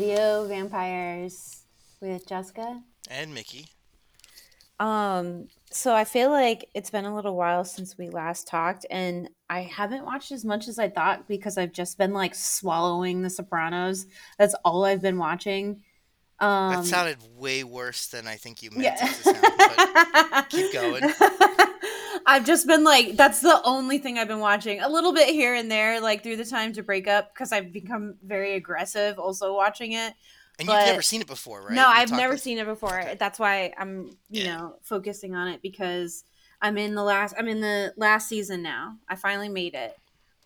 you, vampires with Jessica and Mickey. Um, so I feel like it's been a little while since we last talked, and I haven't watched as much as I thought because I've just been like swallowing The Sopranos. That's all I've been watching. Um, that sounded way worse than I think you meant yeah. it to sound. keep going. I've just been like, that's the only thing I've been watching. A little bit here and there, like through the time to break up, because I've become very aggressive also watching it. And but, you've never seen it before, right? No, you I've never seen it before. Okay. That's why I'm, you yeah. know, focusing on it because I'm in the last I'm in the last season now. I finally made it.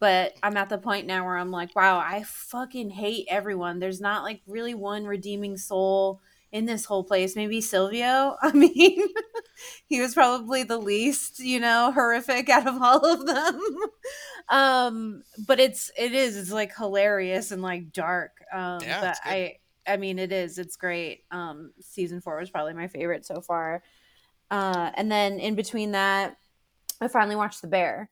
But I'm at the point now where I'm like, wow, I fucking hate everyone. There's not like really one redeeming soul in this whole place. Maybe Silvio. I mean, he was probably the least, you know, horrific out of all of them. um, but it's it is it's like hilarious and like dark. Um, yeah, but I I mean, it is. It's great. Um, season four was probably my favorite so far. Uh, and then in between that, I finally watched The Bear.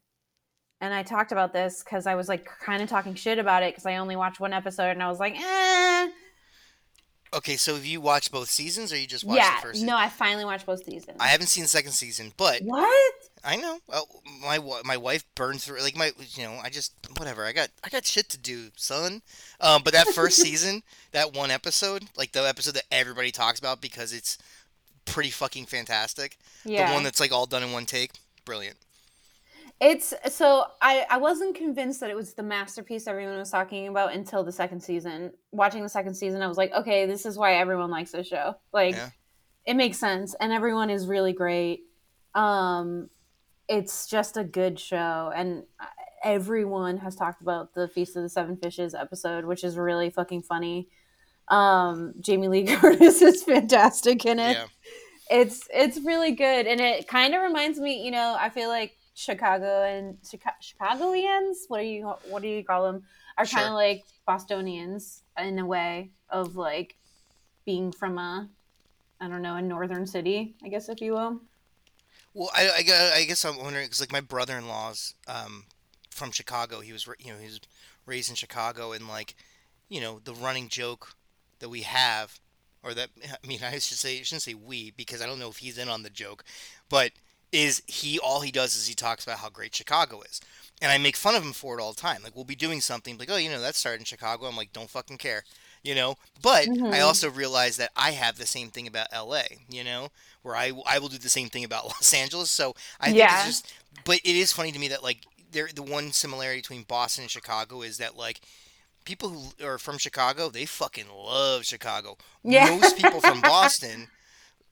And I talked about this because I was like kind of talking shit about it because I only watched one episode and I was like, eh. Okay, so have you watched both seasons or you just watched yeah, the first No, I finally watched both seasons. I haven't seen the second season, but. What? I know. Well, my my wife burned through like my you know I just whatever I got I got shit to do, son. Um, but that first season, that one episode, like the episode that everybody talks about because it's pretty fucking fantastic. Yeah. The one that's like all done in one take, brilliant. It's so I I wasn't convinced that it was the masterpiece everyone was talking about until the second season. Watching the second season, I was like, okay, this is why everyone likes this show. Like, yeah. it makes sense, and everyone is really great. Um, it's just a good show and everyone has talked about the feast of the seven fishes episode which is really fucking funny um jamie lee curtis is fantastic in it yeah. it's it's really good and it kind of reminds me you know i feel like chicago and Chica- chicagoans what do you what do you call them are sure. kind of like bostonians in a way of like being from a i don't know a northern city i guess if you will well, I, I, I guess I'm wondering because like my brother-in-law's um, from Chicago. He was you know he was raised in Chicago, and like you know the running joke that we have, or that I mean I should say I shouldn't say we because I don't know if he's in on the joke, but is he all he does is he talks about how great Chicago is. And I make fun of him for it all the time. Like we'll be doing something like, oh, you know, that started in Chicago. I'm like, don't fucking care you know. But mm-hmm. I also realize that I have the same thing about LA, you know, where I I will do the same thing about Los Angeles. So I think yeah. it's just, but it is funny to me that like there the one similarity between Boston and Chicago is that like people who are from Chicago they fucking love Chicago. Yeah. Most people from Boston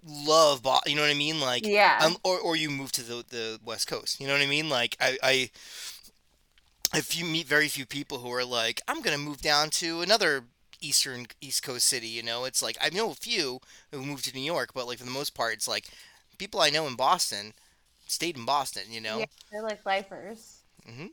love Boston. You know what I mean? Like yeah. Um, or or you move to the the West Coast. You know what I mean? Like I I. If you meet very few people who are like, I'm gonna move down to another eastern East Coast city. You know, it's like I know a few who moved to New York, but like for the most part, it's like people I know in Boston stayed in Boston. You know, yeah, they're like lifers. Mm-hmm.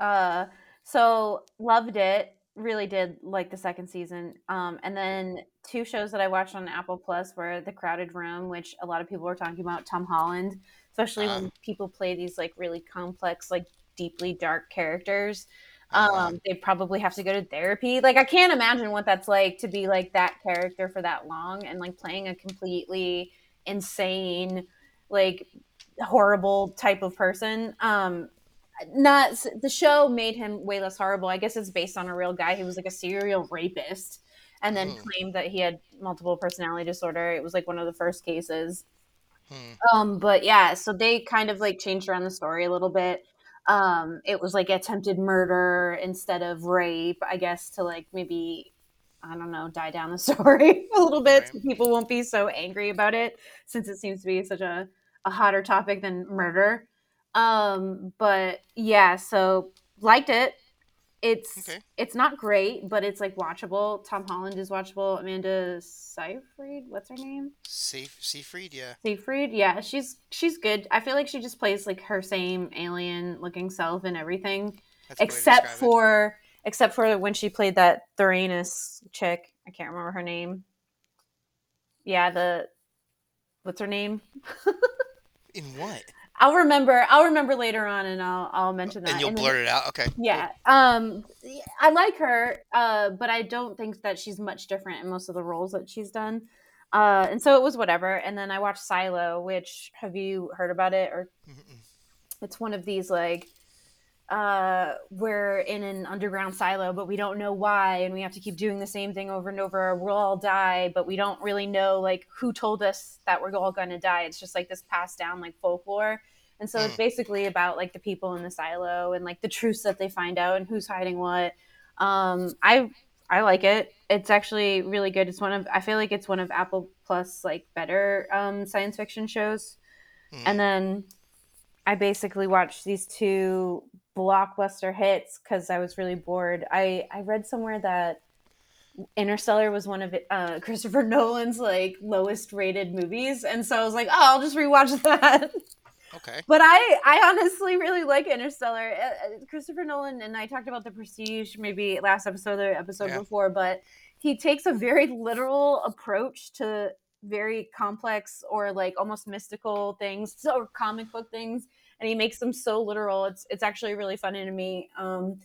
Uh, so loved it. Really did like the second season. Um, and then two shows that I watched on Apple Plus were The Crowded Room, which a lot of people were talking about. Tom Holland, especially um, when people play these like really complex, like deeply dark characters. Um, they probably have to go to therapy. Like I can't imagine what that's like to be like that character for that long and like playing a completely insane, like horrible type of person. Um, not the show made him way less horrible. I guess it's based on a real guy who was like a serial rapist and then mm. claimed that he had multiple personality disorder. It was like one of the first cases. Hmm. Um, but yeah, so they kind of like changed around the story a little bit um it was like attempted murder instead of rape i guess to like maybe i don't know die down the story a little bit right. so people won't be so angry about it since it seems to be such a, a hotter topic than murder um but yeah so liked it it's okay. it's not great, but it's like watchable. Tom Holland is watchable. Amanda Seyfried, what's her name? Safe Seyfried, yeah. Seyfried, yeah. She's she's good. I feel like she just plays like her same alien looking self and everything, except for it. except for when she played that Theranos chick. I can't remember her name. Yeah, the what's her name? In what? I'll remember. I'll remember later on, and I'll I'll mention that. and you'll And then- blurt it out. Okay. Yeah. Um, I like her, uh, but I don't think that she's much different in most of the roles that she's done. Uh, and so it was whatever. And then I watched Silo, which have you heard about it? Or Mm-mm. it's one of these like uh we're in an underground silo but we don't know why and we have to keep doing the same thing over and over. We'll all die but we don't really know like who told us that we're all going to die. It's just like this passed down like folklore. And so it's Mm. basically about like the people in the silo and like the truths that they find out and who's hiding what. Um i i like it. It's actually really good. It's one of i feel like it's one of apple plus like better um science fiction shows. Mm. and then I basically watched these two blockbuster hits because I was really bored. I I read somewhere that Interstellar was one of uh, Christopher Nolan's like lowest rated movies, and so I was like, oh, I'll just rewatch that. okay. but I I honestly really like Interstellar. Uh, uh, Christopher Nolan and I talked about the Prestige maybe last episode or episode Yeah. before, but he takes a very literal approach to very complex or like almost mystical things or comic book things and he makes them so literal it's it's actually really funny to me um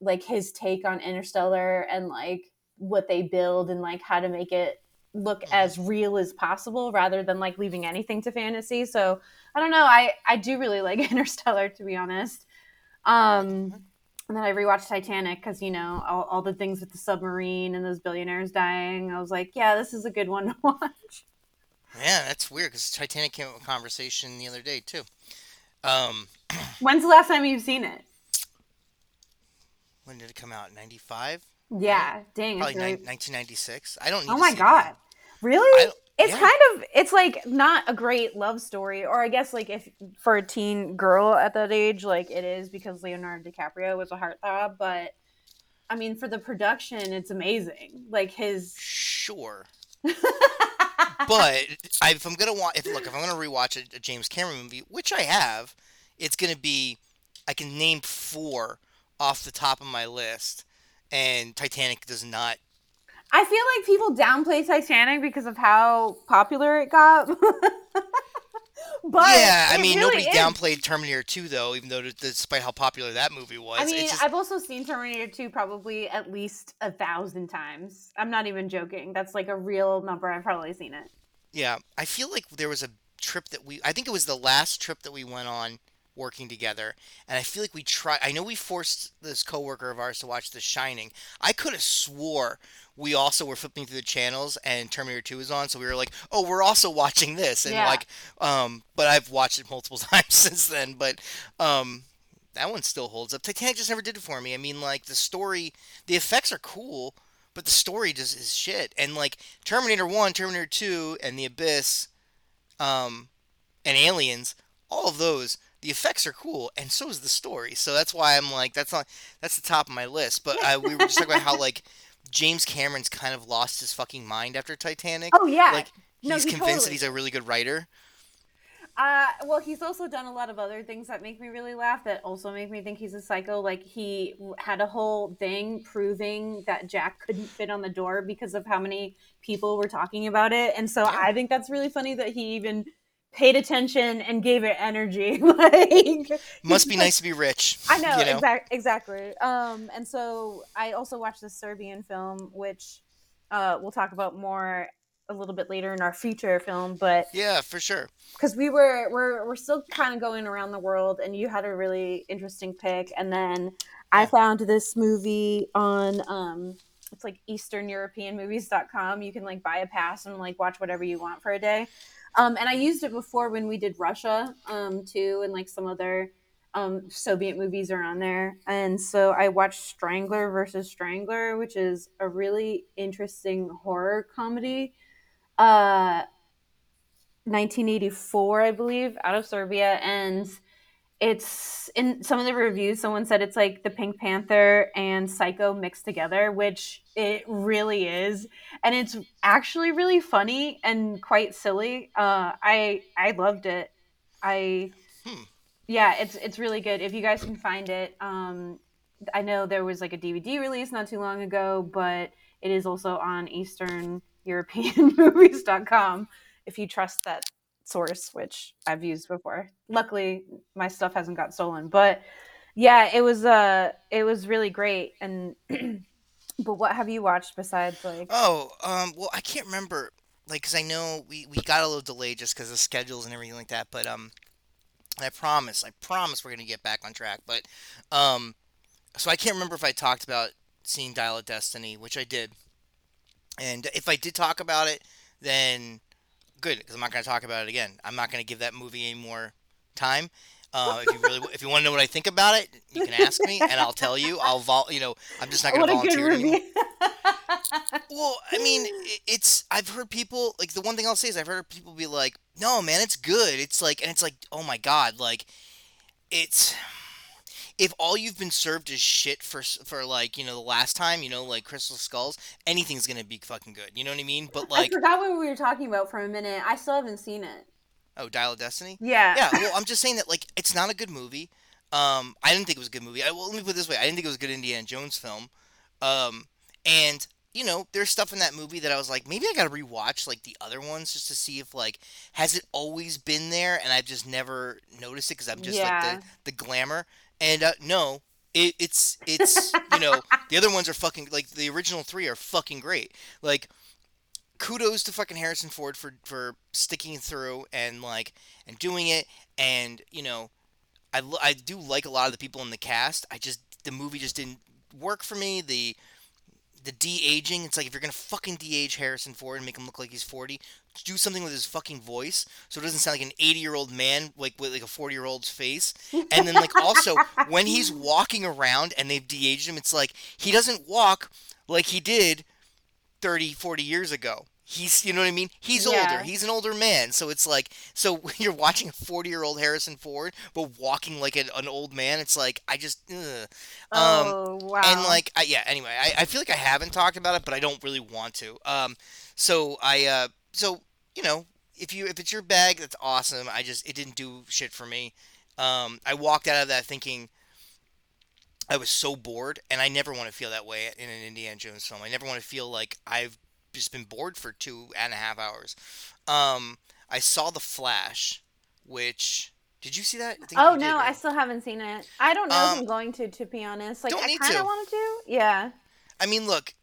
like his take on interstellar and like what they build and like how to make it look as real as possible rather than like leaving anything to fantasy so i don't know i i do really like interstellar to be honest um and then I rewatched Titanic because you know all, all the things with the submarine and those billionaires dying. I was like, yeah, this is a good one to watch. Yeah, that's weird because Titanic came up a conversation the other day too. Um, When's the last time you've seen it? when did it come out? Ninety five. Yeah, dang, Probably really... 1996. I don't need. oh to my it god, really? It's yeah. kind of it's like not a great love story, or I guess like if for a teen girl at that age, like it is because Leonardo DiCaprio was a heartthrob, but. I mean, for the production, it's amazing. Like his, Sure, but if I'm gonna watch, if look, if I'm gonna rewatch a, a James Cameron movie, which I have, it's gonna be, I can name four off the top of my list, and Titanic does not. I feel like people downplay Titanic because of how popular it got. but yeah, I mean really nobody is. downplayed Terminator 2 though, even though despite how popular that movie was. I mean, just, I've also seen Terminator 2 probably at least a thousand times. I'm not even joking. That's like a real number. I've probably seen it. Yeah, I feel like there was a trip that we I think it was the last trip that we went on working together and I feel like we tried I know we forced this coworker of ours to watch The Shining. I could have swore we also were flipping through the channels and Terminator 2 was on so we were like, "Oh, we're also watching this." And Yeah. like um but I've watched it multiple times since then, but um that one still holds up. Titanic just never did it for me. I mean, like the story, the effects are cool, but the story just is shit. And like Terminator One, Terminator Two, and The Abyss, um, and Aliens, all of those, the effects are cool, and so is the story. So that's why I'm like, that's not that's the top of my list. But I, we were just talking about how like James Cameron's kind of lost his fucking mind after Titanic. Oh, yeah. Like No, he's he convinced totally- that he's a really good writer. Uh, well, he's also done a lot of other things that make me really laugh that also make me think he's a psycho. Like, he had a whole thing proving that Jack couldn't fit on the door because of how many people were talking about it. And so. I think that's really funny that he even paid attention and gave it energy. like, Must be nice to be rich. I know, you know? exact, exactly. Um, and so I also watched the Serbian film, which uh, we'll talk about more a little bit later in our feature film. But Yeah, for sure. because we were we're we're still kind of going around the world, and you had a really interesting pick, and then I found this movie on um, it's like Eastern European Movies.com. You can like buy a pass and like watch whatever you want for a day. Um, and I used it before when we did Russia um, too, and like some other um, Soviet movies are on there. And so I watched Strangler versus Strangler, which is a really interesting horror comedy. Uh, 1984, I believe, out of Serbia, and it's in some of the reviews. Someone said it's like the Pink Panther and Psycho mixed together, which it really is, and it's actually really funny and quite silly. Uh, I I loved it. I Hmm. yeah, it's it's really good. If you guys can find it, um, I know there was like a DVD release not too long ago, but it is also on Eastern European Movies.com if you trust that source, which I've used before. Luckily, my stuff hasn't got stolen, but yeah, it was uh it was really great. And but what have you watched besides like? Oh, um, well, I can't remember, like, cause I know we we got a little delayed just because of schedules and everything like that. But um, I promise, I promise we're gonna get back on track. But um, so I can't remember if I talked about seeing Dial of Destiny, which I did, and if I did talk about it, then good, because I'm not gonna talk about it again. I'm not gonna give that movie any more time. Uh, if you really, if you want to know what I think about it, you can ask me, and I'll tell you. I'll vol, you know, I'm just not what good volunteer anymore. Well, I mean, it's I've heard people like the one thing I'll say is I've heard people be like, "No, man, it's good." It's like, and it's like, oh my god, like it's if all you've been served is shit for for like you know the last time, you know, like Crystal Skulls, anything's gonna be fucking good. You know what I mean? But like I forgot what we were talking about for a minute. I still haven't seen it. oh, Dial of Destiny. Yeah. Yeah, well, I'm just saying that like it's not a good movie. Um, I didn't think it was a good movie. I, well, let me put it this way: I didn't think it was a good Indiana Jones film. Um, and you know, there's stuff in that movie that I was like, maybe I gotta rewatch like the other ones just to see if like has it always been there, and I've just never noticed it because I'm just like the the glamour. And uh, no, it, it's it's you know the other ones are fucking like the original three are fucking great. Like kudos to fucking Harrison Ford for for sticking through and like and doing it and you know I, I do like a lot of the people in the cast. I just the movie just didn't work for me. The the de aging. It's like if you're gonna fucking de age Harrison Ford and make him look like he's 40, do something with his fucking voice so it doesn't sound like an 80 year old man like with like a 40 year old's face. And then like also when he's walking around and they've de aged him, it's like he doesn't walk like he did 30, 40 years ago. He's, you know what I mean? He's older. He's an older man. So it's like, so you're watching a 40 year old Harrison Ford, but walking like an, an old man, it's like, I just, ugh. Um, oh wow. and like, I, yeah, anyway, I, I feel like I haven't talked about it, but I don't really want to. Um, so I, uh, so, you know, if you, if it's your bag, that's awesome. I just, it didn't do shit for me. Um, I walked out of that thinking, I was so bored, and I never want to feel that way in an Indiana Jones film. I never want to feel like I've just been bored for two and a half hours. Um, I saw The Flash, which did you see that? I think oh you did, no, I still haven't seen it. I don't know if Um, I'm going to. To be honest, like don't I kind of wanted to. Yeah. I mean, look,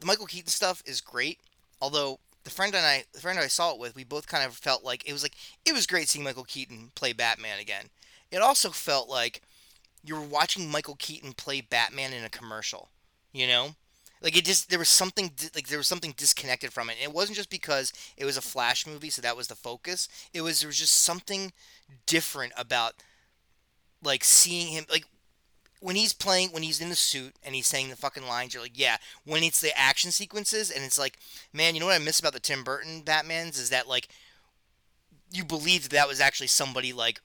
the Michael Keaton stuff is great. Although the friend and I, the friend I saw it with, we both kind of felt like it was like it was great seeing Michael Keaton play Batman again. It also felt like you were watching Michael Keaton play Batman in a commercial. You know, like it just there was something like there was something disconnected from it. And it wasn't just because it was a Flash movie, so that was the focus. It was there was just something different about like seeing him like when he's playing when he's in the suit and he's saying the fucking lines you're like yeah when it's the action sequences and it's like man you know what i miss about the tim burton batmans is that like you believed that was actually somebody like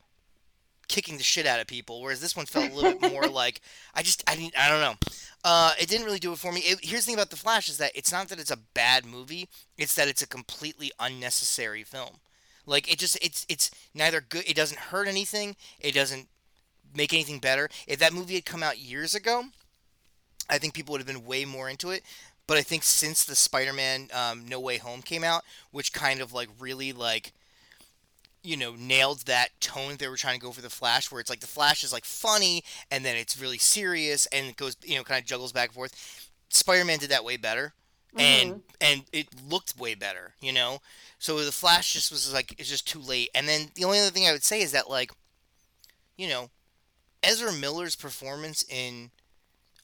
kicking the shit out of people whereas this one felt a little bit more like i just i didn't i don't know uh, it didn't really do it for me it, here's the thing about the flash is that it's not that it's a bad movie it's that it's a completely unnecessary film like it just it's it's neither good it doesn't hurt anything it doesn't make anything better. If that movie had come out years ago, I think people would have been way more into it. But I think since the Spider-Man um, No Way Home came out, which kind of like really like you know nailed that tone they were trying to go for the Flash, where it's like the Flash is like funny and then it's really serious and it goes you know kind of juggles back and forth. Spider-Man did that way better, and Mhm. and it looked way better, you know. So the Flash just was like it's just too late. And then the only other thing I would say is that like you know Ezra Miller's performance in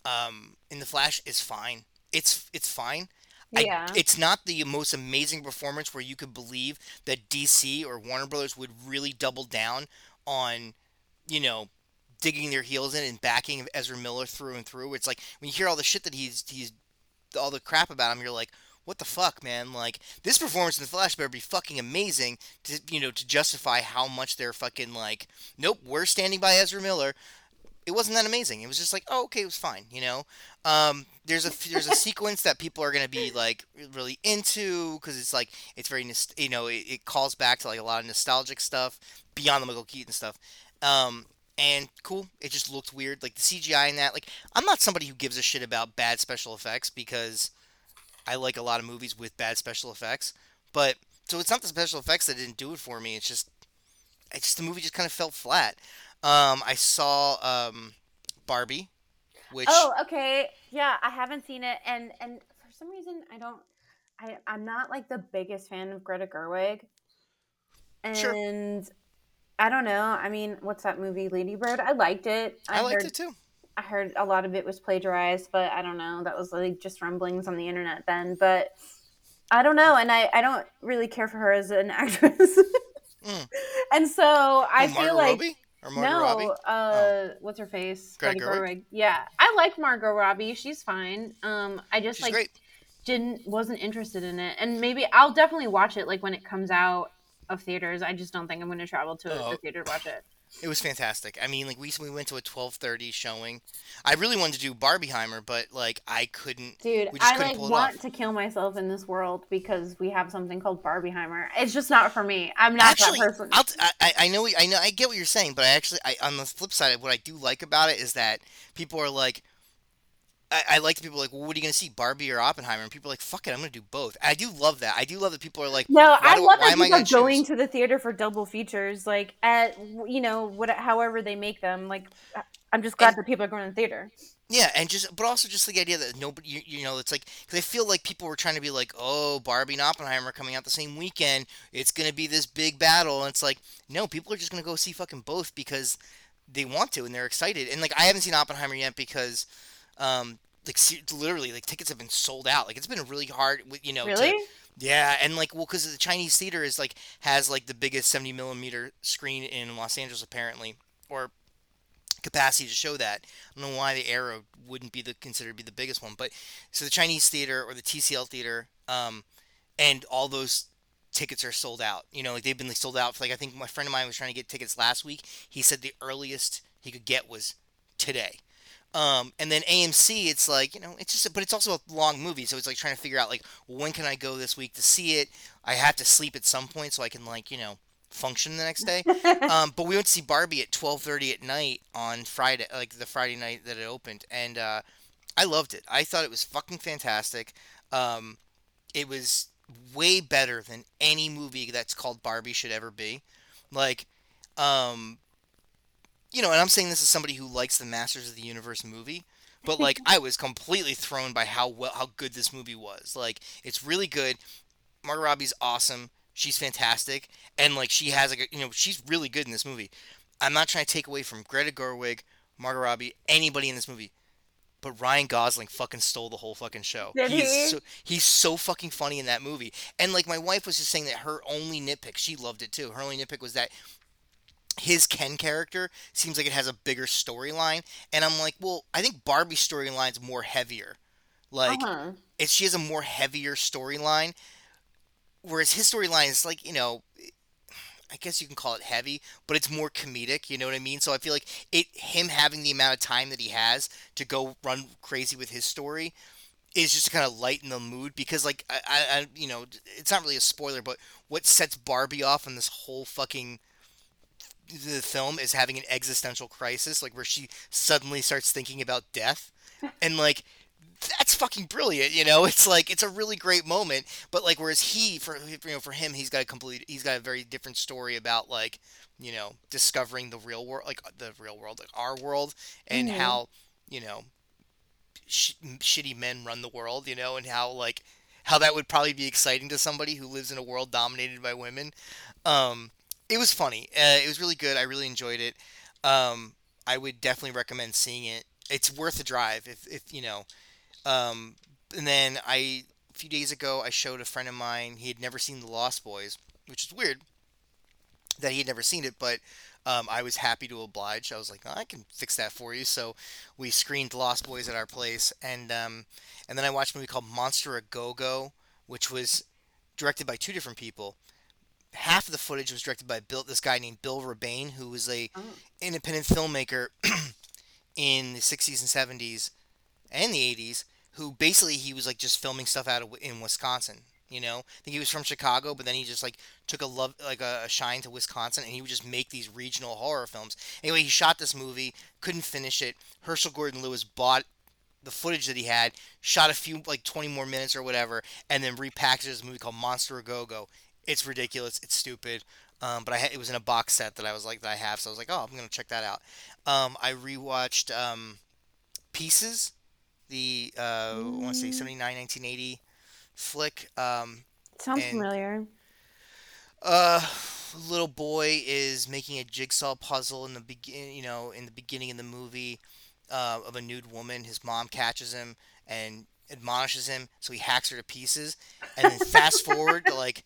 um, in the Flash is fine. It's it's fine. I, Yeah. it's not the most amazing performance where you could believe that DC or Warner Brothers would really double down on, you know, digging their heels in and backing Ezra Miller through and through. It's like when you hear all the shit that he's he's all the crap about him, you're like, what the fuck, man? Like this performance in the Flash better be fucking amazing to you know to justify how much they're fucking like. Nope, we're standing by Ezra Miller it wasn't that amazing. It was just like, oh, okay, it was fine, you know. Um, there's a there's a sequence that people are gonna be like really into because it's like it's very you know it, it calls back to like a lot of nostalgic stuff beyond the Michael Keaton stuff. Um, and cool, it just looked weird. Like the CGI in that, like I'm not somebody who gives a shit about bad special effects because I like a lot of movies with bad special effects, but so it's not the special effects that didn't do it for me. It's just, it's just the movie just kind of felt flat. Um, I saw um, Barbie, which Oh, okay. Yeah, I haven't seen it, and and for some reason I don't. I I'm not like the biggest fan of Greta Gerwig, sure and I don't know. I mean, what's that movie, Lady Bird? I liked it. I I liked heard it too. I heard a lot of it was plagiarized, but I don't know. That was like just rumblings on the internet then. But I don't know, and I I don't really care for her as an actress, Mm. and so Oh, I Margot feel like Robbie or Margot Robbie? no, Oh, uh, what's her face? Greta Gerwig? Gerwig. Yeah, I like Margot Robbie. She's fine. Um, I just She's like great. didn't wasn't interested in it, and maybe I'll definitely watch it like when it comes out of theaters. I just don't think I'm going to travel to Oh, the theater to watch it. It was fantastic. I mean, like we we went to a twelve thirty showing. I really wanted to do Barbieheimer, but like I couldn't. Dude, I couldn't like pull want to kill myself in this world because we have something called Barbieheimer. It's just not for me. I'm not Actually, that person. I'll t- I, I I know I know I get what you're saying, but I actually I, on the flip side, what I do like about it is that people are like, I, I like the people like, well, what are you gonna see, Barbie or Oppenheimer? And people are like, fuck it, I'm gonna do both. I do love that. I do love that people are like, No, I do love that people are going choose? to the theater for double features, like at you know what, however they make them. Like, I- I'm just glad And that people are going to the theater. yeah, and just but also just the idea that nobody, you, you know, it's like because I feel like people were trying to be like, oh, Barbie and Oppenheimer are coming out the same weekend. It's gonna be this big battle, and it's like, no, people are just gonna go see fucking both because they want to and they're excited. And like I haven't seen Oppenheimer yet because um like literally like tickets have been sold out. Like it's been really hard with you know Really? to yeah, and like well cuz the Chinese theater is like has like the biggest 70 millimeter screen in Los Angeles apparently or capacity to show that. I don't know why the Arrow wouldn't be the considered to be the biggest one, but so the Chinese theater or the TCL theater um and all those tickets are sold out. You know, like they've been like sold out for like I think my friend of mine was trying to get tickets last week. He said the earliest he could get was today. Um, and then AMC, it's like you know, it's just, but it's also a long movie, so it's like trying to figure out like when can I go this week to see it. I have to sleep at some point so I can like you know function the next day. Um, but we went to see Barbie at twelve thirty at night on Friday, like the Friday night that it opened, and uh, I loved it. I thought it was fucking fantastic. Um, it was way better than any movie that's called Barbie should ever be. Like, um, you know, and I'm saying this as somebody who likes the Masters of the Universe movie, but like I was completely thrown by how well how good this movie was. Like, it's really good. Margot Robbie's awesome. She's fantastic, and like she has like a, you know she's really good in this movie. I'm not trying to take away from Greta Gerwig, Margot Robbie, anybody in this movie. But Ryan Gosling fucking stole the whole fucking show. Did He's he? so he's so fucking funny in that movie. And like my wife was just saying that her only nitpick, she loved it too. Her only nitpick was that his Ken character seems like it has a bigger storyline. And I'm like, well, I think Barbie's storyline's more heavier. Like huh. it, she has a more heavier storyline, whereas his storyline is like you know I guess you can call it heavy, but it's more comedic. You know what I mean? So I feel like it him having the amount of time that he has to go run crazy with his story is just to kind of lighten the mood because like I, I, I you know it's not really a spoiler, but what sets Barbie off on this whole fucking the film is having an existential crisis, like where she suddenly starts thinking about death, and like that's fucking brilliant you know? It's like it's a really great moment but like whereas he for you know for him he's got a complete he's got a very different story about like you know discovering the real world like the real world like our world and hmm how you know sh- shitty men run the world you know? And how like how that would probably be exciting to somebody who lives in a world dominated by women. Um it was funny uh, it was really good i really enjoyed it um i would definitely recommend seeing it it's worth a drive if if you know um, and then I, a few days ago, I showed a friend of mine. He had never seen The Lost Boys, which is weird that he had never seen it, but um, I was happy to oblige. I was like, "Oh, I can fix that for you. So we screened Lost Boys at our place, and um, and then I watched a movie called Monster a Go Go, which was directed by two different people. Half of the footage was directed by Bill, this guy named Bill Rebane, who was a Oh. independent filmmaker in the 60s and 70s and the 80s who basically he was like just filming stuff out of in Wisconsin you know? I think he was from Chicago but then he just like took a love like a, a shine to Wisconsin and he would just make these regional horror films. Anyway he shot this movie couldn't finish it. Herschell Gordon Lewis bought the footage that he had shot a few like 20 more minutes or whatever and then repackaged it as a movie called Monster Go Go It's ridiculous. It's stupid. Um, but I ha- it was in a box set that I was like that I have, so I was like, oh, I'm gonna check that out. Um, I rewatched um, Pieces, the uh, I want to say Mm, 79 1980 flick. Um, sounds and familiar. uh, little boy is making a jigsaw puzzle in the begin, you know, in the beginning of the movie uh, of a nude woman. His mom catches him and admonishes him, so he hacks her to pieces. And then fast forward to like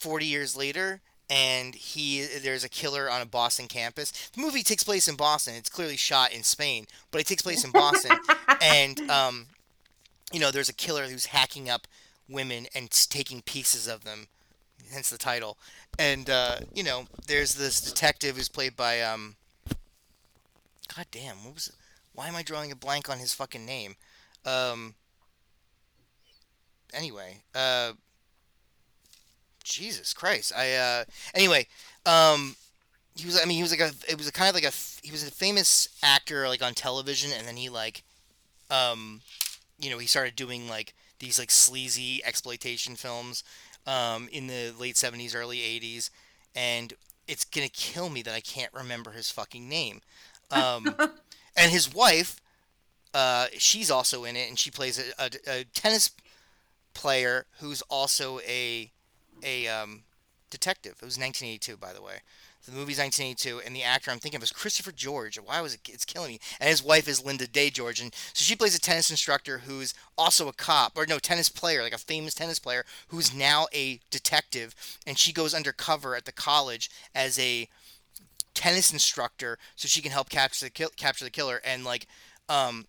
40 years later and he there's a killer on a Boston campus. The movie takes place in Boston. It's clearly shot in Spain, but it takes place in Boston and um you know there's a killer who's hacking up women and taking pieces of them, hence the title. And uh you know there's this detective who's played by um god damn, what was it? Why am I drawing a blank on his fucking name? Um anyway, uh Jesus Christ. I uh anyway, um he was I mean he was like a it was a kind of like a he was a famous actor like on television and then he like um you know he started doing like these like sleazy exploitation films um in the late 70s early 80s and it's going to kill me that I can't remember his fucking name. Um and his wife uh she's also in it and she plays a, a, a tennis player who's also a a um, detective. It was 1982, by the way. The movie's 1982, and the actor I'm thinking of is Christopher George. Why was it? It's killing me. And his wife is Linda Day George, and so she plays a tennis instructor who's also a cop, or no, tennis player, like a famous tennis player who's now a detective, and she goes undercover at the college as a tennis instructor so she can help capture the capture the killer. And like, um,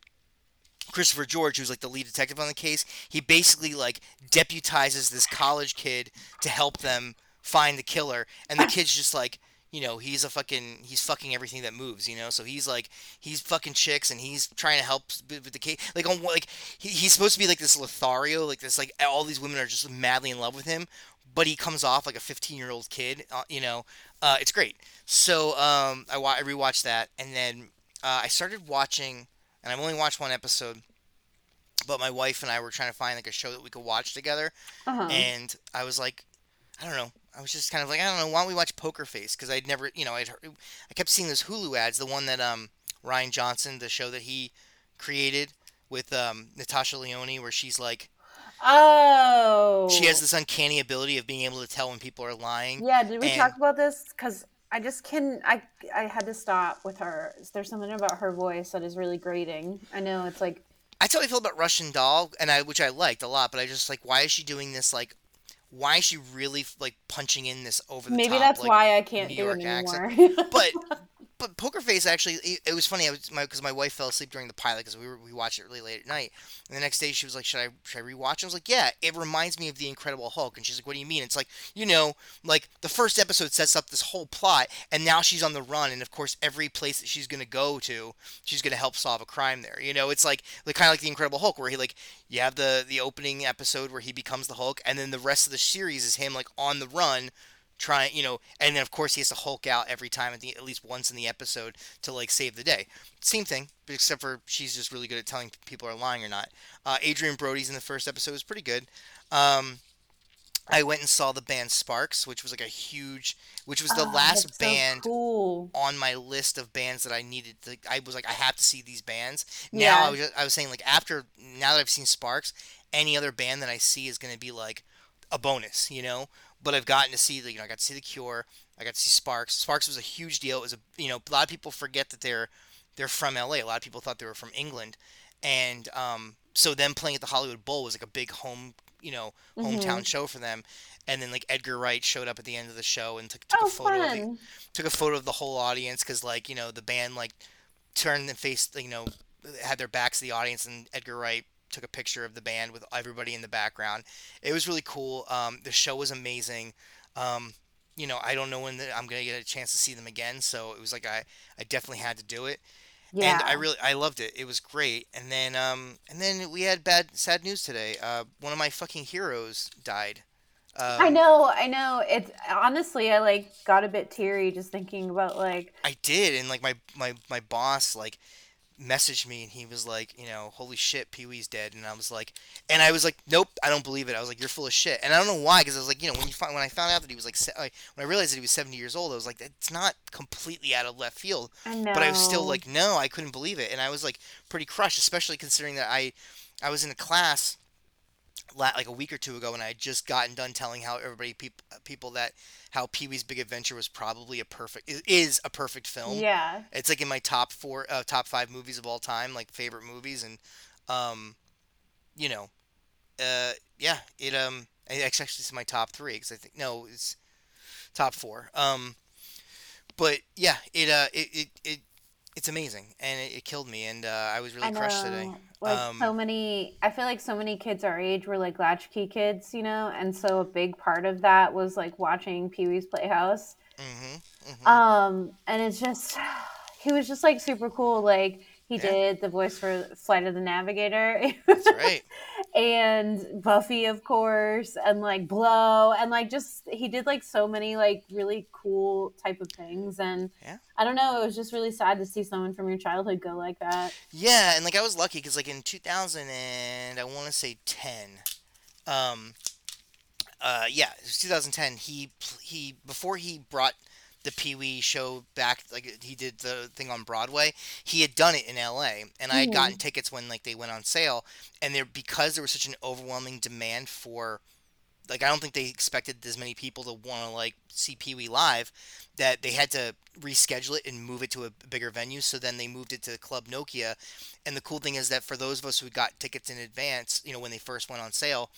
Christopher George, who's like the lead detective on the case, he basically like deputizes this college kid to help them find the killer, and the kid's just like, you know, he's a fucking, he's fucking everything that moves, you know. So he's like, he's fucking chicks, and he's trying to help with the case. Like on like, he, he's supposed to be like this Lothario, like this, like all these women are just madly in love with him, but he comes off like a 15 year old kid, uh, you know. Uh, it's great. So um, I, wa- I rewatched that, and then uh, I started watching, and I've only watched one episode but my wife and I were trying to find like a show that we could watch together, uh-huh. and I was like, I don't know. I was just kind of like, I don't know. Why don't we watch Poker Face? Because I'd never, you know, I'd heard, I kept seeing those Hulu ads. The one that um Rian Johnson, the show that he created with um Natasha Lyonne, where she's like, Oh. she has this uncanny ability of being able to tell when people are lying, yeah. Did we talk about this? Because I just can. I I had to stop with her. There's something about her voice that is really grating. I know it's like I totally feel about Russian Doll, and I which I liked a lot, but I just like, why is she doing this like why is she really like punching in this over the maybe top Maybe that's like why I can't do it York accent? anymore. But but Poker Face actually it, it was funny. I was my because my wife fell asleep during the pilot because we were we watched it really late at night. And the next day she was like, "Should I should I rewatch?" it?" I was like, "Yeah, it reminds me of the Incredible Hulk." And she's like, "What do you mean?" It's like you know, like the first episode sets up this whole plot, and now she's on the run, and of course every place that she's gonna go to, she's gonna help solve a crime there. You know, it's like like kind of like the Incredible Hulk, where he like you have the the opening episode where he becomes the Hulk, and then the rest of the series is him like on the run trying, you know, and then of course he has to Hulk out every time at, the, at least once in the episode to like save the day. Same thing, but except for she's just really good at telling people are lying or not. Uh, Adrien Brody's in the first episode was pretty good. Um, I went and saw the band Sparks, which was like a huge, which was the oh, last so band cool. on my list of bands that I needed to. I was like, I have to see these bands. Now I was just, I was saying like after now that I've seen Sparks, any other band that I see is gonna be like a bonus, you know. But I've gotten to see the you know I got to see the Cure, I got to see Sparks. Sparks was a huge deal. It was a you know a lot of people forget that they're they're from L.A. A A lot of people thought they were from England, and um, so them playing at the Hollywood Bowl was like a big home you know hometown show for them. And then like Edgar Wright showed up at the end of the show and took took a Oh, photo of the took a photo of the whole audience because like you know the band like turned and faced you know had their backs to the audience and Edgar Wright took a picture of the band with everybody in the background. It was really cool. Um, the show was amazing. Um, you know, I don't know when the, I'm gonna get a chance to see them again, so it was like I, I definitely had to do it, Yeah. and I really I loved it. It was great. And then um, and then we had bad sad news today. Uh, one of my fucking heroes died. I Um, know, I know. It's honestly, I like got a bit teary just thinking about like, I did, and like my my my boss like messaged me and he was like, you know, holy shit, Pee Wee's dead, and I was like, and I was like, nope, I don't believe it. I was like, you're full of shit, and I don't know why, because I was like, you know, when you find, when I found out that he was like, when I realized that he was 70 years old, I was like, it's not completely out of left field, I but I was still like, no, I couldn't believe it, and I was like pretty crushed, especially considering that I, I was in a class like a week or two ago, and I had just gotten done telling how everybody people people that how Pee Wee's Big Adventure was probably a perfect is a perfect film. Yeah. It's like in my top four, uh, top five movies of all time, like favorite movies, and um, you know, uh, yeah, it um, it's actually in my top three because I think no, it's top four. Um, but yeah, it uh, it it, it it's amazing and it, it killed me and uh, I was really I crushed today. Like Um, so many, I feel like so many kids our age were like latchkey kids, you know, and so a big part of that was like watching Pee Wee's Playhouse. hmm hmm Um, and it's just, he was just like super cool. Like he Yeah, did the voice for Flight of the Navigator. that's right. and Buffy, of course, and like Blow, and like just he did like so many like really cool type of things. And Yeah. I don't know, it was just really sad to see someone from your childhood go like that. Yeah, and like I was lucky because like in 2000 and I want to say 10, um, uh, yeah, it was 2010. He he before he brought the Pee Wee show back, like he did the thing on Broadway. He had done it in L.A. and I had gotten hmm tickets when like they went on sale, and there because there was such an overwhelming demand for like I don't think they expected as many people to want to like see Pee Wee live that they had to reschedule it and move it to a bigger venue. So then they moved it to Club Nokia. And the cool thing is that for those of us who got tickets in advance, you know, when they first went on sale,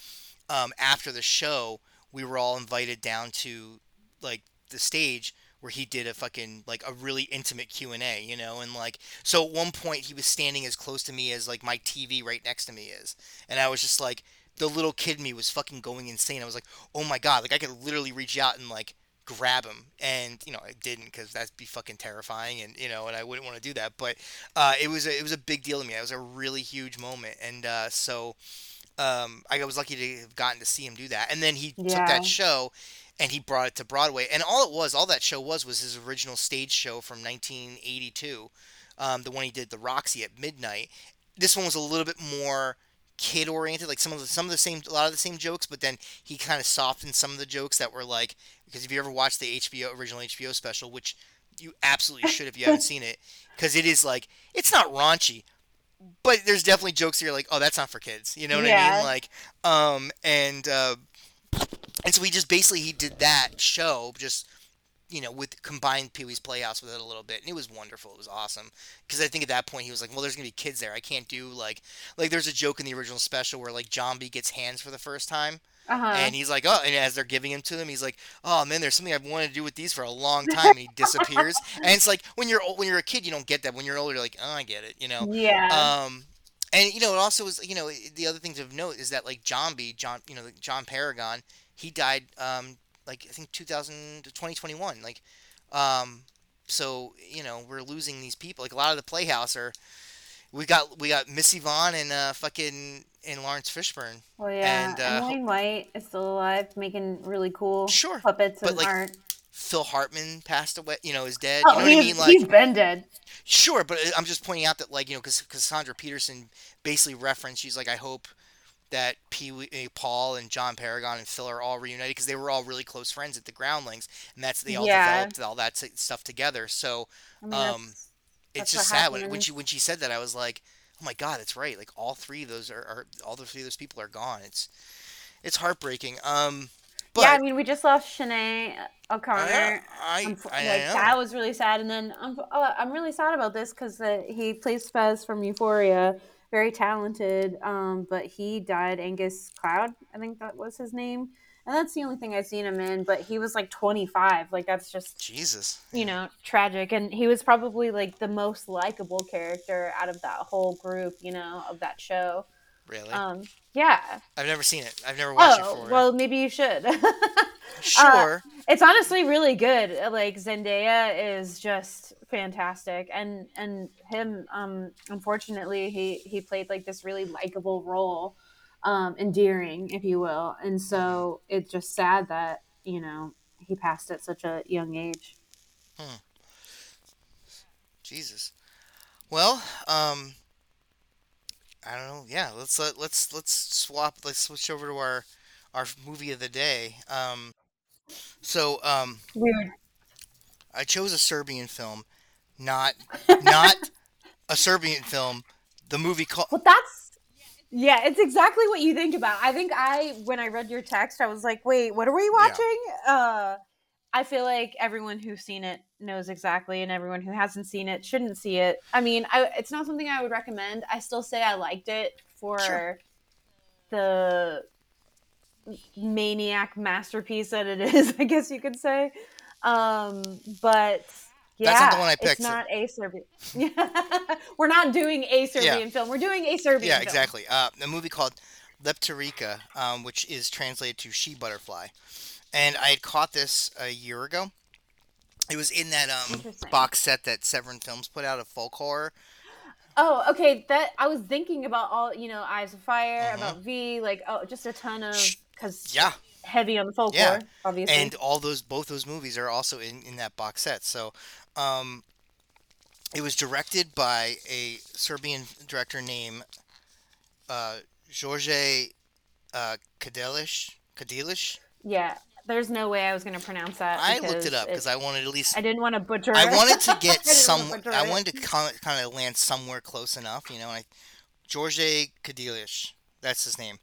um, after the show, we were all invited down to like the stage where he did a fucking like a really intimate Q&A, you know, and like so at one point he was standing as close to me as like my TV right next to me is. And I was just like the little kid in me was fucking going insane. I was like, "Oh my god, like I could literally reach out and like grab him." And, you know, I didn't cuz that'd be fucking terrifying and, you know, and I wouldn't want to do that, but uh it was a, it was a big deal to me. It was a really huge moment. And uh so um, I was lucky to have gotten to see him do that. And then he took that show and he brought it to Broadway. And all it was, all that show was, was his original stage show from 1982, um, the one he did the Roxy at midnight. This one was a little bit more kid oriented, like some of the some of the same, a lot of the same jokes, but then he kind of softened some of the jokes that were like, because if you ever watched the HBO original HBO special, which you absolutely should if you haven't seen it, because it is like it's not raunchy, but there's definitely jokes that you're like, oh, that's not for kids. You know what I mean? Like, um, and uh, and so he just basically he did that show just you know with combined Pee Wee's Playhouse with it a little bit, and it was wonderful. It was awesome because I think at that point he was like, well, there's gonna be kids there. I can't do like like there's a joke in the original special where like Jambi gets hands for the first time. Uh-huh. And he's like, oh, and as they're giving him to him, he's like, oh man, there's something I've wanted to do with these for a long time, and he disappears. And it's like when you're when you're a kid, you don't get that. When you're older, you're like, oh, I get it, you know. Yeah. Um, and you know, it also was you know the other thing to note is that like John B. John, you know, John Paragon, he died um like I think 2000 to 2021. Like, um, so you know we're losing these people. Like a lot of the Playhouse are we got we got Miss Yvonne and uh fucking and Laurence Fishburne Well, yeah. and uh Wayne White is still alive, making really cool sure, puppets but and like art. Phil Hartman passed away. You know, is dead. You Oh, know what I mean? Like he's been dead. Sure, but uh, I'm just pointing out that, like, you know, because Cassandra Peterson basically referenced, she's like, I hope that Pee Wee, uh, Paul and John Paragon and Phil are all reunited because they were all really close friends at the Groundlings, and that's they all Yeah. developed all that stuff together. So, I mean, um, that's it's that's what just sad when when she when she said that, I was like, oh my God, that's right. Like all three of those are, are all the three of those people are gone. It's it's heartbreaking. Um, Yeah, I mean, we just lost Sinéad O'Connor. I I, like that was really sad. And then um, uh, I'm really sad about this because uh, he plays Fez from Euphoria, very talented. Um, but he died. Angus Cloud, I think that was his name. And that's the only thing I've seen him in. But he was like 25. Like that's just Jesus. you Yeah. know tragic. And he was probably like the most likable character out of that whole group. You know of that show. Really? Um, yeah. I've never seen it. I've never watched Oh Euphoria. well, maybe you should. uh, Sure. it's honestly really good. Uh, Like Zendaya is just fantastic, and and him, um, unfortunately, he he played like this really likable role, um, endearing, if you will, and so it's just sad that you know he passed at such a young age. Hmm. Jesus. Well, um, I don't know. Yeah, let's let, let's let's swap. Let's switch over to our our movie of the day. Um, so um, Weird. I chose a Serbian film, not not a Serbian film. The movie called Well, that's yeah, it's exactly what you think about. I think I when I read your text, I was like, "Wait, what are we yeah watching?" Uh I feel like everyone who's seen it knows exactly, and everyone who hasn't seen it shouldn't see it. I mean, I, it's not something I would recommend. I still say I liked it sure. for the maniac masterpiece that it is, I guess you could say. Um, but That's not the yeah, one I it's not a Serbian. We're not doing a Yeah, Serbian film. We're doing a yeah, Serbian film. Yeah, exactly. Uh, a movie called Lepterica, um, which is translated to She Butterfly, and I had caught this a year ago. It was in that um box set that Severin Films put out of folk horror. Oh, okay. That I was thinking about all you know, Eyes of Fire, hmm about Viy, like oh, just a ton of because Yeah, heavy on the yeah, folklore, obviously. and all those both those movies are also in in that box set. So, um, it was directed by a Serbian director named uh, Jorge uh, Kadelish. Kadelish. Yeah, there's no way I was gonna pronounce that I looked it up because. I wanted at least I didn't want to butcher I wanted to get didn't want to some. I wanted to kind of land somewhere close enough, you know. And I, Jorge Kadilish, that's his name,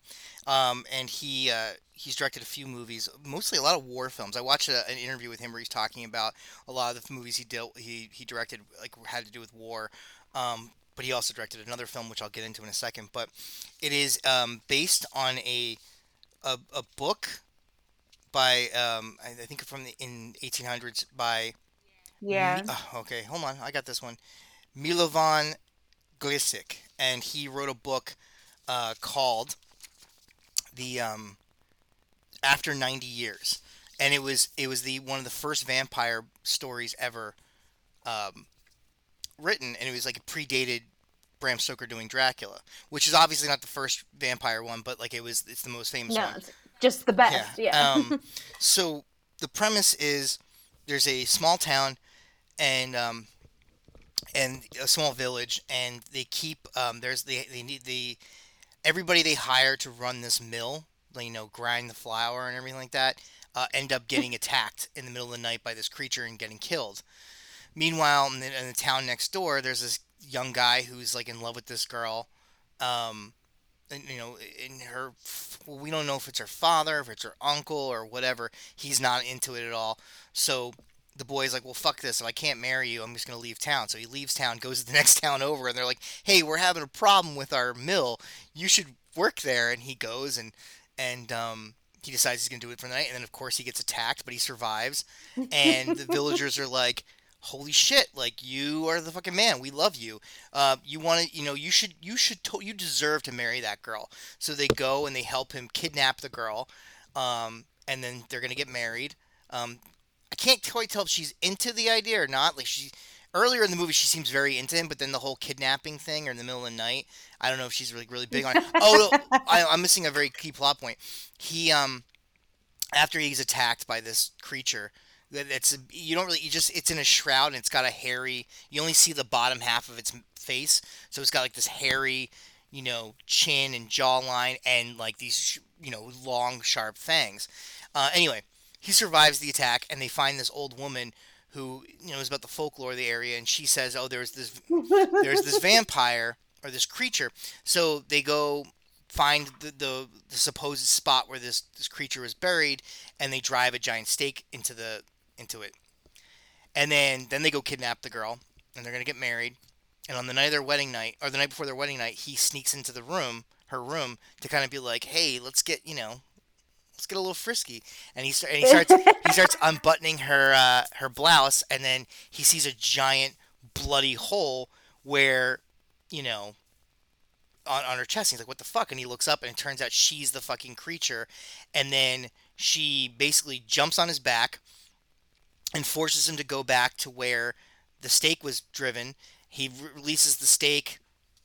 um, and he uh, he's directed a few movies, mostly a lot of war films. I watched a, an interview with him where he's talking about a lot of the movies he dealt he he directed like had to do with war. Um, but he also directed another film, which I'll get into in a second. But it is um, based on a, a a book by um, I, think from the in 1800s by Yeah, oh, okay, hold on. I got this one. Milovan Glisic, and he wrote a book uh, called the um, After 90 Years, and it was it was the one of the first vampire stories ever um, written, and it was like it predated Bram Stoker doing Dracula, which is obviously not the first vampire one, but like it was it's the most famous no, one. Just the best. Yeah. Um, so the premise is there's a small town and um, and a small village, and they keep um, there's they they need the everybody they hire to run this mill, like, you know, grind the flour and everything like that, uh, end up getting attacked in the middle of the night by this creature and getting killed. Meanwhile, in the, in the town next door, there's this young guy who's like in love with this girl. Um, you know, in her, well, we don't know if it's her father, if it's her uncle, or whatever. He's not into it at all. So the boy's like, well, fuck this. If I can't marry you, I'm just going to leave town. So he leaves town, goes to the next town over, and they're like, hey, we're having a problem with our mill. You should work there. And he goes and, and, um, he decides he's going to do it for the night. And then, of course, he gets attacked, but he survives. And the villagers are like, holy shit like you are the fucking man we love you. Uh, you want to you know you should you should to- you deserve to marry that girl. So they go and they help him kidnap the girl um, and then they're gonna get married. Um, i can't quite tell if she's into the idea or not like she earlier in the movie she seems very into him but then the whole kidnapping thing or in the middle of the night i don't know if she's really really big on it. Oh no I, i'm missing a very key plot point. He um after he's attacked by this creature that it's you don't really you just it's in a shroud and it's got a hairy you only see the bottom half of its face so it's got like this hairy you know chin and jawline and like these you know long sharp fangs uh, anyway he survives the attack and they find this old woman who you know is about the folklore of the area and she says oh there's this there's this vampire or this creature. So they go find the, the, the supposed spot where this, this creature was buried, and they drive a giant stake into the into it. And then then they go kidnap the girl, and they're gonna get married. And on the night of their wedding night, or the night before their wedding night, he sneaks into the room, her room, to kind of be like, "Hey, let's get you know, let's get a little frisky." And he start, and he starts he starts unbuttoning her uh, her blouse, and then he sees a giant bloody hole where you know on, on her chest. He's like, "What the fuck?" And he looks up, and it turns out she's the fucking creature. And then she basically jumps on his back and forces him to go back to where the stake was driven. He re- releases the stake,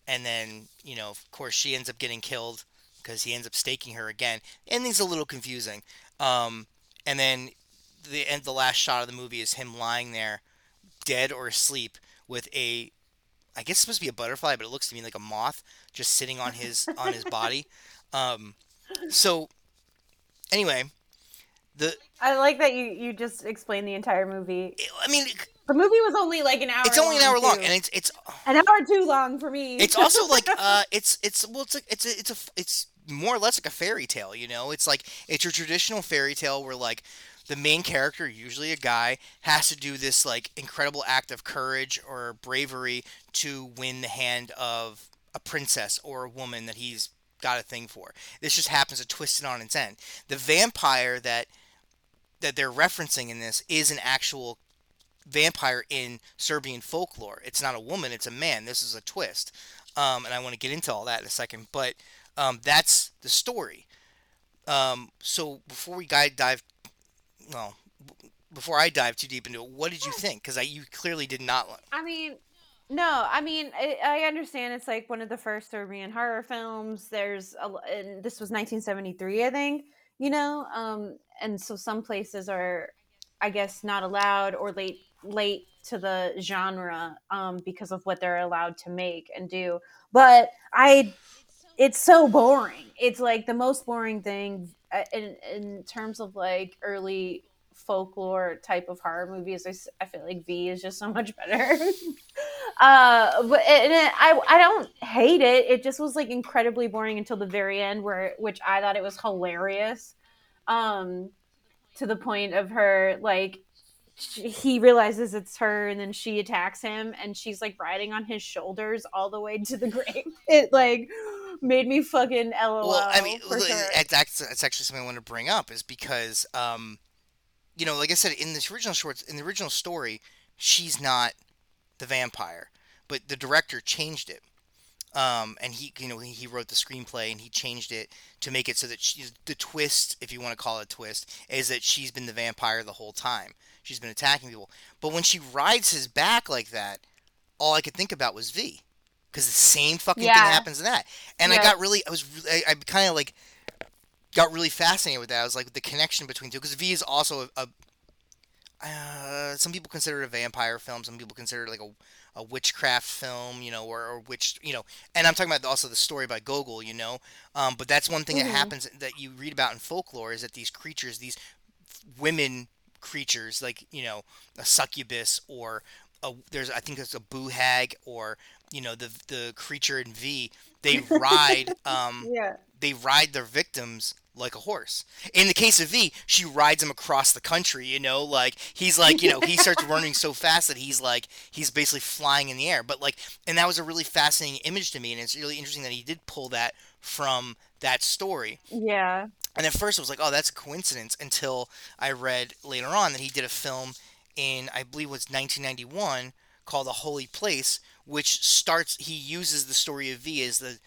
and then you know, of course, she ends up getting killed because he ends up staking her again. Ending's a little confusing. Um, and then the end, the last shot of the movie is him lying there, dead or asleep, with a I guess it's supposed to be a butterfly, but it looks to me like a moth just sitting on his on his body. Um, so anyway, the I like that you you just explained the entire movie. I mean, The movie was only like an hour. it's only an hour long, too. and it's it's an hour too long for me. it's also like uh, it's it's well, it's like it's a, it's a it's more or less like a fairy tale. You know, it's like it's your traditional fairy tale where like the main character, usually a guy, has to do this like incredible act of courage or bravery to win the hand of a princess or a woman that he's got a thing for. This just happens to twist it on its end. The vampire that that they're referencing in this is an actual vampire in Serbian folklore. It's not a woman, it's a man. This is a twist. Um, and I want to get into all that in a second, but um, that's the story. Um, so before we guide dive, well, before I dive too deep into it, what did you think? Because you clearly did not. li- I mean, no, I mean, I, I understand it's like one of the first Serbian horror films. There's a, and this was 1973, I think. You know, um, and so some places are, I guess, not allowed or late late to the genre um, because of what they're allowed to make and do. But I it's so boring. It's like the most boring thing uh, in in terms of like early folklore type of horror movies. I feel like Viy is just so much better. uh, but and it, I I don't hate it. It just was like incredibly boring until the very end, where which I thought it was hilarious. Um, to the point of her like she, he realizes it's her and then she attacks him and she's like riding on his shoulders all the way to the grave it like made me fucking lol Well, I mean, for sure that's, that's that's actually something I want to bring up is because, um, you know, like I said in this original shorts, in the original story, she's not the vampire, but the director changed it. Um, and he, you know, he wrote the screenplay and he changed it to make it so that she's the twist, if you want to call it a twist, is that she's been the vampire the whole time. She's been attacking people. But when she rides his back like that, all I could think about was Viy, because the same fucking thing happens in that. And I got really, I was, I, I kind of like got really fascinated with that. I was like the connection between two, because Viy is also a, a uh, some people consider it a vampire film. Some people consider it like a, a witchcraft film, you know, or, or witch, you know. And I'm talking about also the story by Gogol, you know. Um, but that's one thing that Mhm. happens that you read about in folklore is that these creatures, these women creatures, like you know, a succubus or a, there's I think it's a boo hag or you know the the creature in Viy. They ride. Um, yeah they ride their victims like a horse. In the case of Viy, she rides him across the country, you know, like he's like, you know, he starts running so fast that he's like he's basically flying in the air. But like and that was a really fascinating image to me and it's really interesting that he did pull that from that story. yeah And at first I was like, "Oh, that's a coincidence" until I read later on that he did a film in I believe it was 1991 called The Holy Place, which starts he uses the story of Viy as the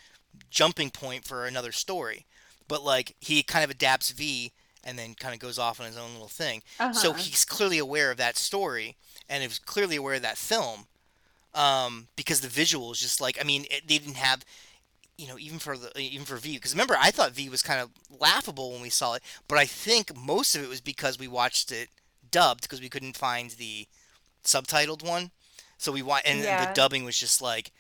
jumping point for another story. But like he kind of adapts Viy and then kind of goes off on his own little thing. So uh-huh he's clearly aware of that story and is clearly aware of that film um, because the visuals just like I mean it, they didn't have you know even for the even for Viy because remember I thought Viy was kind of laughable when we saw it but I think most of it was because we watched it dubbed because we couldn't find the subtitled one so we want and the dubbing was just like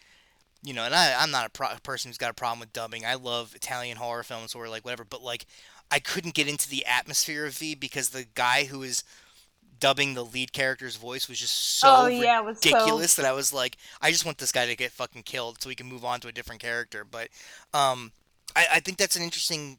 you know, and I, I'm not a pro- person who's got a problem with dubbing. I love Italian horror films or like whatever, but like I couldn't get into the atmosphere of Viy because the guy who was dubbing the lead character's voice was just oh so yeah it was so ridiculous that I was like, I just want this guy to get fucking killed so we can move on to a different character. But um, I, I think that's an interesting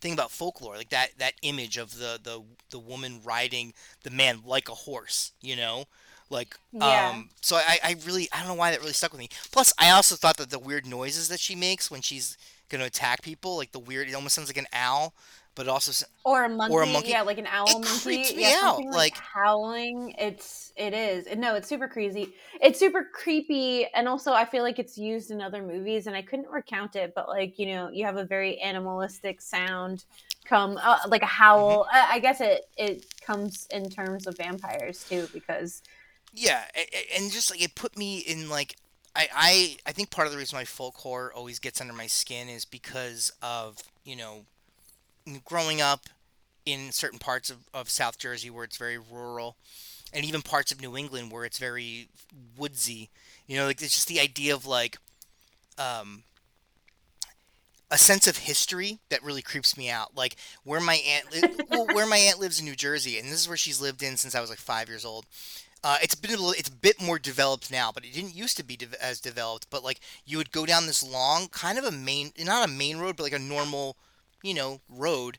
thing about folklore, like that that image of the the the woman riding the man like a horse, you know, like yeah um. So I I really I don't know why that really stuck with me. Plus, I also thought that the weird noises that she makes when she's gonna attack people, like the weird, it almost sounds like an owl, but it also or a monkey, or a monkey yeah like an owl It monkey creeps me yeah out. like Like howling it's it is no it's super crazy it's super creepy and also i feel like it's used in other movies and i couldn't recount it but like you know you have a very animalistic sound come uh, like a mhm. howl I, I guess it it comes in terms of vampires too because yeah, and just like it put me in like. I, I, I think part of the reason why folk horror always gets under my skin is because of you know growing up in certain parts of, of South Jersey where it's very rural, and even parts of New England where it's very woodsy. You know, like it's just the idea of like um, a sense of history that really creeps me out. Like where my aunt, li- well, where my aunt lives in New Jersey, and this is where she's lived in since I was like five years old. Uh, it's been a it's a bit more developed now, but it didn't used to be de- as developed. But like you would go down this long, kind of a main, not a main road, but like a normal, you know, road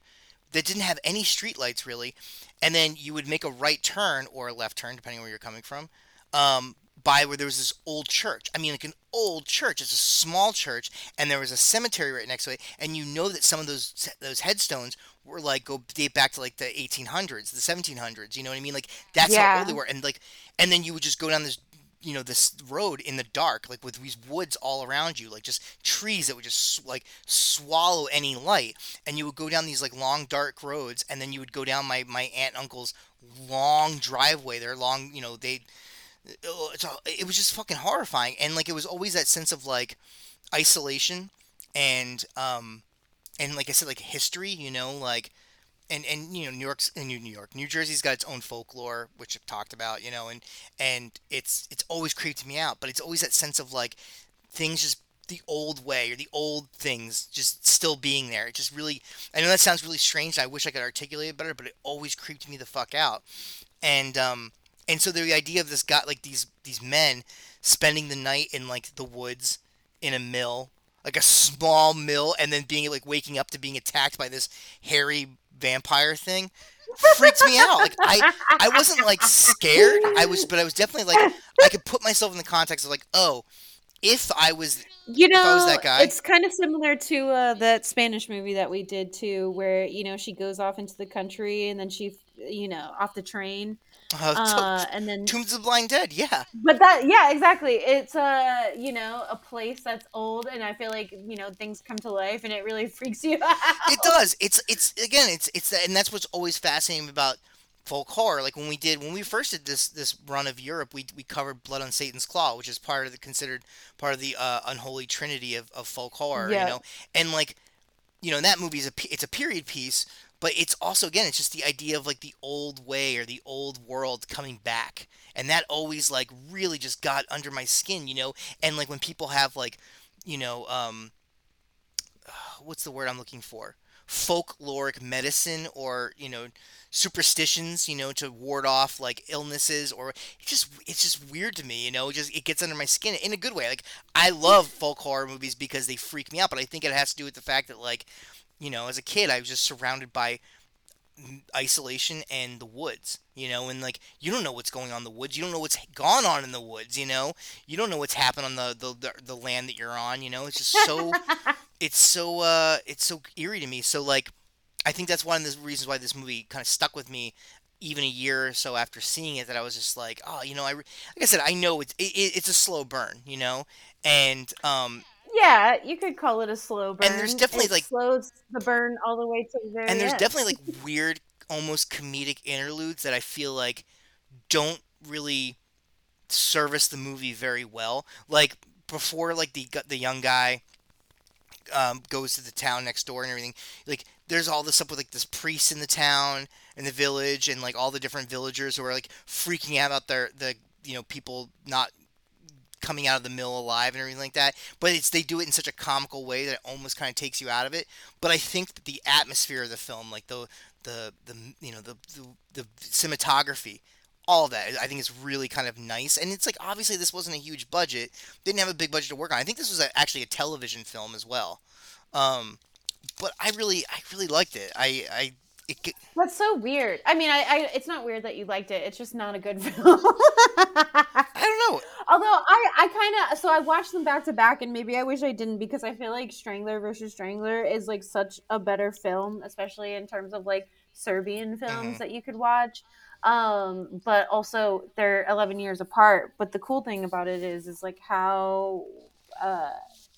that didn't have any streetlights really, and then you would make a right turn or a left turn depending on where you're coming from, um, by where there was this old church. I mean, like an old church. It's a small church, and there was a cemetery right next to it. And you know that some of those those headstones were like go date back to like the 1800s, the 1700s. You know what I mean? Like that's how old they were. And like, and then you would just go down this. You know this road in the dark, like with these woods all around you, like just trees that would just like swallow any light. And you would go down these like long dark roads, and then you would go down my my aunt and uncle's long driveway. Their long, you know, they it's all- it was just fucking horrifying. And like it was always that sense of like isolation and um and like I said like history you know like and and you know New York's in New York New Jersey's got its own folklore which I've talked about you know and and it's it's always creeped me out but it's always that sense of like things just the old way or the old things just still being there. It just really I know that sounds really strange and I wish I could articulate it better but it always creeped me the fuck out. And um and so the idea of this guy like these these men spending the night in like the woods in a mill like a small mill and then being like waking up to being attacked by this hairy vampire thing freaks me out. Like i i wasn't like scared. I was but i was definitely like i could put myself in the context of like oh if i was You know, that guy it's kind of similar to uh, that Spanish movie that we did too, where you know she goes off into the country and then she, you know, off the train, uh, uh, and then tombs of the blind dead yeah but that yeah exactly it's a you know a place that's old and i feel like you know things come to life and it really freaks you out. It does. It's it's again. It's it's that and that's what's always fascinating about folk horror. Like when we did when we first did this this run of Europe, we we covered Blood on Satan's Claw, which is part of the considered part of the uh, unholy trinity of, of folk horror. You yeah know, and like you know that movie is a it's a period piece, but it's also again it's just the idea of like the old way or the old world coming back, and that always like really just got under my skin. You know, and like when people have like you know um what's the word I'm looking for? Folkloric medicine or, you know, superstitions, you know, to ward off like illnesses or it just it's just weird to me, you know, it just it gets under my skin in a good way. Like I love folk horror movies because they freak me out, but I think it has to do with the fact that like, you know, as a kid I was just surrounded by isolation and the woods you know and like you don't know what's going on in the woods. You don't know what's gone on in the woods you know? You don't know what's happened on the the, the, the land that you're on you know? It's just so it's so uh it's so eerie to me. So like i think that's one of the reasons why this movie kind of stuck with me even a year or so after seeing it that i was just like oh you know i like i said i know it's it, it- it's a slow burn you know? And um yeah you could call it a slow burn. and there's definitely it like slows the burn all the way to the end. and there's end definitely like weird almost comedic interludes that i feel like don't really service the movie very well like before like the the young guy um, goes to the town next door and everything. Like, there's all this stuff with like this priest in the town and the village, and like all the different villagers who are like freaking out about their the you know people not coming out of the mill alive and everything like that. But it's they do it in such a comical way that it almost kind of takes you out of it. But I think that the atmosphere of the film, like the the the you know the the, the cinematography. All of that, I think, is really kind of nice, and it's like obviously this wasn't a huge budget, didn't have a big budget to work on. I think this was a, actually a television film as well, um, but I really, I really liked it. I, I, it, that's so weird i mean I, I it's not weird that you liked it it's just not a good film I don't know. Although I, I kind of, so I watched them back to back, and maybe I wish I didn't because I feel like Strangler versus Strangler is like such a better film, especially in terms of like Serbian films that you could watch. Um, but also they're 11 years apart. But the cool thing about it is, is like how uh,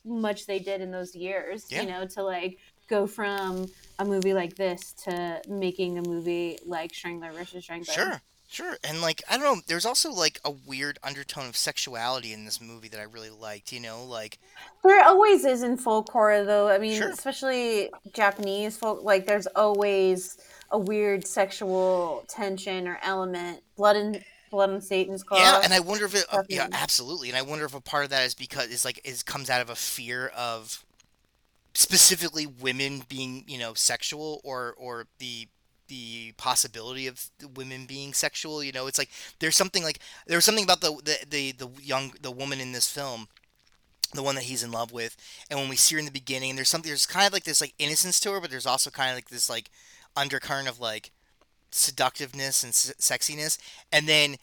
much they did in those years, Yeah. you know, to like go from a movie like this to making a movie like Strangler versus Strangler. Sure, sure. And like I don't know, there's also like a weird undertone of sexuality in this movie that I really liked, you know, like There always is in folk horror, though. I mean, sure. especially Japanese folk. Like, there's always a weird sexual tension or element. Blood and blood on Satan's Yeah, and I wonder if it uh, yeah, absolutely. And I wonder if a part of that is because is like is comes out of a fear of specifically women being, you know, sexual or or the the possibility of women being sexual, you know, it's like there's something like there's something about the the the, the young the woman in this film the one that he's in love with and when we see her in the beginning there's something there's kind of like this like innocence to her but there's also kind of like this like undercurrent of like seductiveness and s- sexiness. And then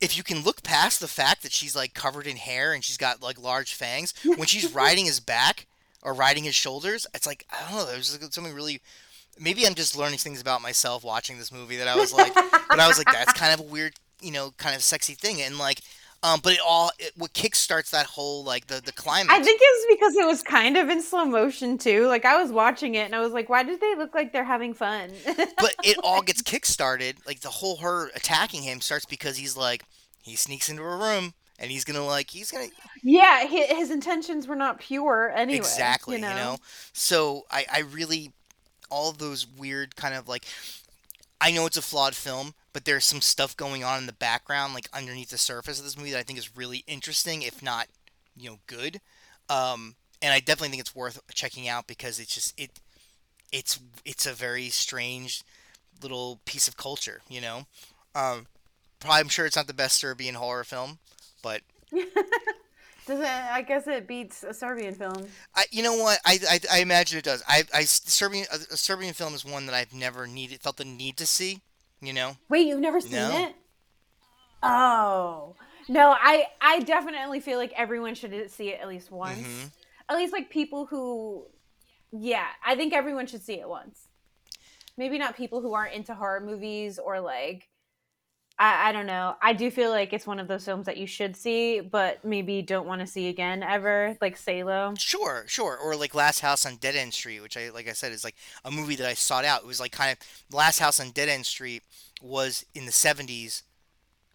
if you can look past the fact that she's like covered in hair and she's got like large fangs when she's riding his back or riding his shoulders it's like i don't know there's something really maybe i'm just learning things about myself watching this movie that i was like but i was like that's kind of a weird you know kind of sexy thing and like um but it all it, what kickstarts that whole like the the climax. I think it was because it was kind of in slow motion, too. Like, I was watching it and I was like, why did they look like they're having fun? but it all gets kickstarted like the whole her attacking him starts because he's like he sneaks into a room and he's gonna like he's gonna yeah, his, intentions were not pure anyway, exactly you know know? so i i really all those weird kind of like I know it's a flawed film, but there's some stuff going on in the background, like underneath the surface of this movie, that I think is really interesting, if not, you know, good. Um, and I definitely think it's worth checking out because it's just it it's it's a very strange little piece of culture, you know. Um, probably I'm sure it's not the best Serbian horror film, but Does it, I guess it beats a Serbian film. I you know what I I, I imagine it does. I I Serbian a, a Serbian film is one that I've never needed felt the need to see, you know. Wait, you've never seen No. it? Oh. No, I I definitely feel like everyone should see it at least once. Mm-hmm. At least like people who yeah, I think everyone should see it once. Maybe not people who aren't into horror movies or like I, I don't know. I do feel like it's one of those films that you should see, but maybe don't want to see again ever, like Salo. Sure, sure. Or like Last House on Dead End Street, which I like I said is like a movie that I sought out. It was like kind of Last House on Dead End Street was in the 70s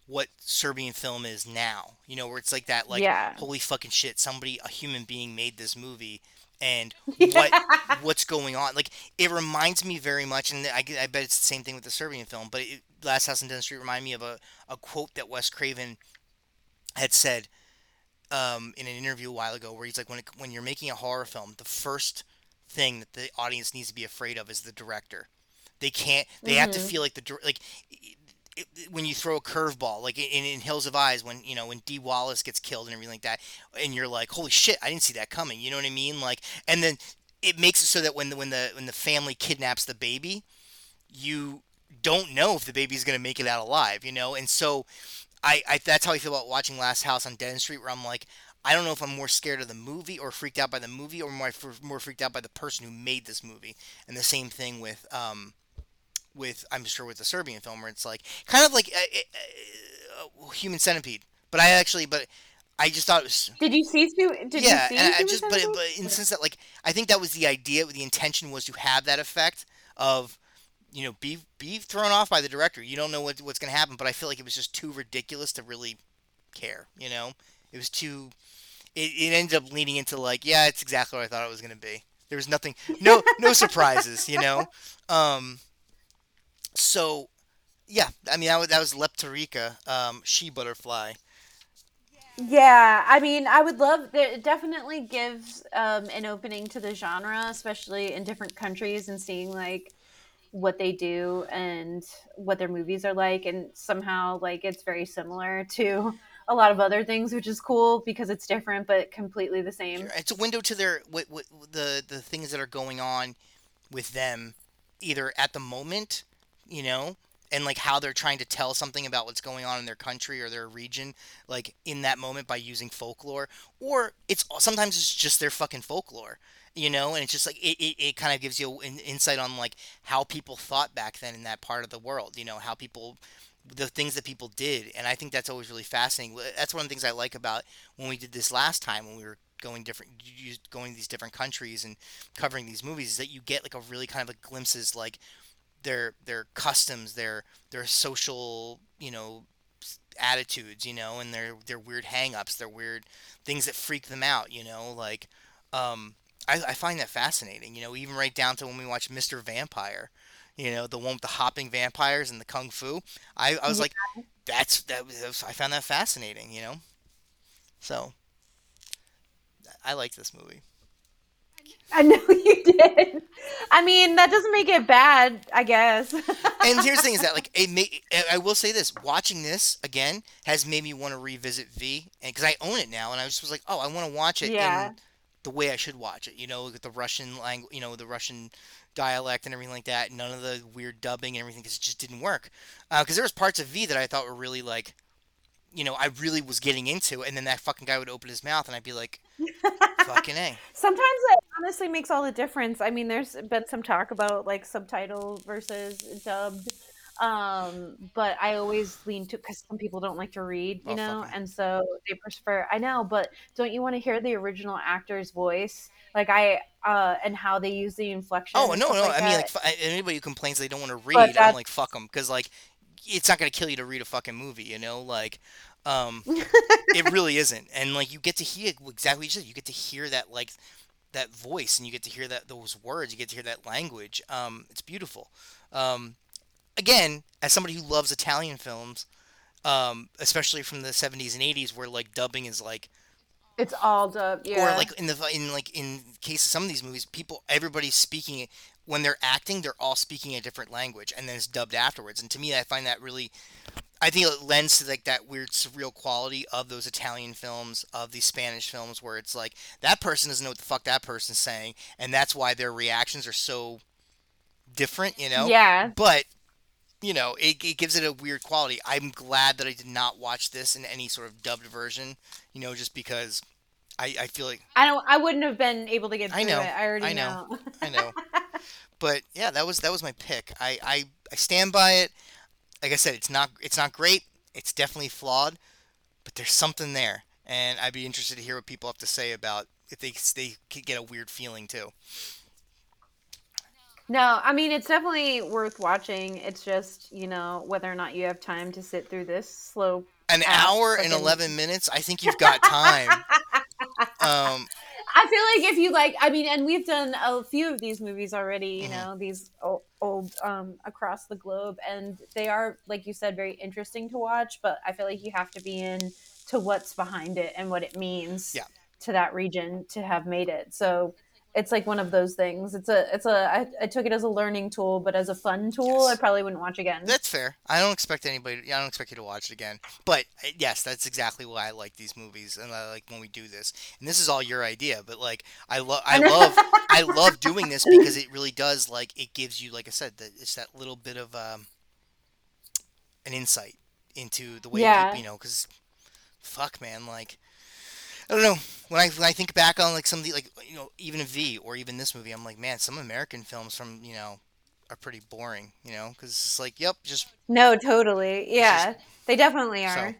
what Serbian film is now. You know, where it's like that like Yeah. holy fucking shit, somebody a human being made this movie and what what's going on. Like it reminds me very much and I, I bet it's the same thing with the Serbian film, but it, Last House on End Street reminded me of a, a quote that Wes Craven had said um, in an interview a while ago where he's like, when it, when you're making a horror film, the first thing that the audience needs to be afraid of is the director. They can't. They have to hmm feel like the like when you throw a curveball, like in, in Hills of Eyes, when you know when Dee Wallace gets killed and everything like that, and you're like, holy shit, I didn't see that coming. You know what I mean? Like, and then it makes it so that when the when the when the family kidnaps the baby, you don't know if the baby's gonna make it out alive. You know, and so I, I that's how I feel about watching Last House on Dead Street, where I'm like, I don't know if I'm more scared of the movie or freaked out by the movie, or more more freaked out by the person who made this movie. And the same thing with um with I'm sure with the Serbian film, where it's like kind of like uh, a, uh, uh, Human Centipede. But I actually, but I just thought it was Did you see did you yeah, see and I just but but in the sense that like I think that was the idea, the intention was to have that effect of you know be be thrown off by the director. You don't know what what's gonna happen, but I feel like it was just too ridiculous to really care. You know, it was too. It, it ended up leaning into like, yeah, it's exactly what I thought it was gonna be. There was nothing, no no surprises. You know, um, so yeah, I mean that was, that was Lepterica, um, she butterfly. Yeah, I mean, I would love it definitely gives um an opening to the genre, especially in different countries and seeing like what they do and what their movies are like and somehow like it's very similar to a lot of other things, which is cool because it's different but completely the same. it's a window to their what, what the the things that are going on with them either at the moment, you know, and like how they're trying to tell something about what's going on in their country or their region, like in that moment by using folklore, or it's sometimes it's just their fucking folklore, you know, and it's just like it, it, it kind of gives you an insight on like how people thought back then in that part of the world, you know, how people the things that people did and i think that's always really fascinating. That's one of the things i like about when we did this last time when we were going different, going to these different countries and covering these movies, is that you get like a really kind of like glimpses like their their customs, their their social, you know, attitudes, you know, and their their weird hangups, their weird things that freak them out, you know, like um I, I find that fascinating, you know, even right down to when we watch Mr. Vampire, you know, the one with the hopping vampires and the kung fu. I, I was Yeah. like, that's that was, I found that fascinating, you know. So I like this movie. I know you did. I mean, that doesn't make it bad, I guess. And here's the thing: is that like it may, I will say this: watching this again has made me want to revisit Viy, and because I own it now, and I just was like, oh, I want to watch it yeah. in the way I should watch it. You know, with the Russian language, you know, the Russian dialect and everything like that. None of the weird dubbing and everything, because it just didn't work. Uh, because there was parts of Viy that I thought were really like, you know, I really was getting into, and then that fucking guy would open his mouth, and I'd be like, fucking a. Sometimes it honestly makes all the difference. I mean, there's been some talk about like subtitle versus dubbed. Um, but I always lean to because some people don't like to read, you Oh know, and so they prefer. I know, but don't you want to hear the original actor's voice? Like I, uh, and how they use the inflection Oh no, no. like I mean, like that. anybody who complains they don't want to read, I'm like, fuck them, because like, it's not gonna kill you to read a fucking movie, you know, like. Um, It really isn't. And like you get to hear exactly what you said. You get to hear that like that voice and you get to hear that those words, you get to hear that language. Um, it's beautiful. Um, again, as somebody who loves Italian films, um, especially from the 70s and 80s where like dubbing is like it's all dubbed. Yeah. Or like in the in like in case of some of these movies, people everybody's speaking when they're acting, they're all speaking a different language and then it's dubbed afterwards. And to me, I find that really I think it lends to like that weird surreal quality of those Italian films, of these Spanish films, where it's like that person doesn't know what the fuck that person's saying, and that's why their reactions are so different, you know. Yeah. But you know, it, it gives it a weird quality. I'm glad that I did not watch this in any sort of dubbed version, you know, just because I, I feel like I don't. I wouldn't have been able to get I through it. know, I already I know, know. I know. But yeah, that was that was my pick. I, I, I stand by it. Like I said, it's not it's not great. It's definitely flawed, but there's something there, and I'd be interested to hear what people have to say about if they they could get a weird feeling too. No, I mean it's definitely worth watching. It's just you know whether or not you have time to sit through this slow An hour and eleven minutes. I think you've got time. Um, I feel like if you like, I mean, and we've done a few of these movies already. You mhm. know, these old, old um, across the globe, and they are, like you said, very interesting to watch. But I feel like you have to be in to what's behind it and what it means Yeah, to that region to have made it. So it's like one of those things. It's a, it's a. I, I took it as a learning tool, but as a fun tool, I probably wouldn't watch again. That's fair. I don't expect anybody. I don't expect you to watch it again. But uh, yes, that's exactly why I like these movies, and I like when we do this. And this is all your idea, but like I love, I love, I love doing this because it really does like it gives you, like I said, that it's that little bit of um, an insight into the way people, yeah, you know, because fuck, man, like I don't know. When I when I think back on like some of the like you know even a Viy or even this movie, I'm like, man, some American films from you know are pretty boring, you know, because it's like, yep, just no, totally, it's just yeah, they definitely so are.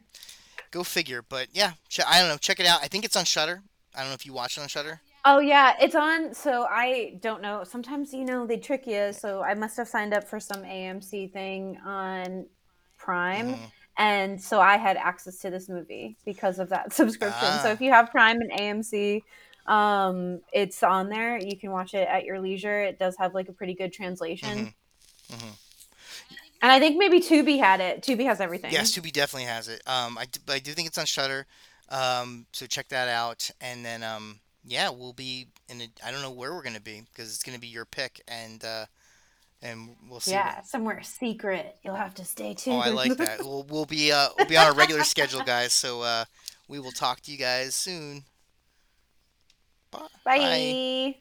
go figure. But yeah, I don't know. Check it out. I think it's on Shudder. I don't know if you watch it on Shudder. Oh yeah, it's on. So I don't know. Sometimes you know they trick you. So I must have signed up for some AMC thing on Prime, Mm-hmm. And so I had access to this movie because of that subscription. So if Ah. you have Prime and AMC, um, it's on there. You can watch it at your leisure. It does have like a pretty good Mm-hmm. translation, Mm-hmm. and I think maybe Tubi had it. Tubi has everything. Yes. Tubi definitely has it. Um, I, d- but I do think it's on Shudder. Um, so check that out. And then um, yeah, we'll be in. A, I don't know where we're gonna be because it's gonna be your pick, and uh, and we'll see what. Yeah, somewhere secret. You'll have to stay tuned. Oh, I like that. We'll we'll be uh we'll be on a regular schedule, guys. So uh, we will talk to you guys soon. Bye. Bye. Bye.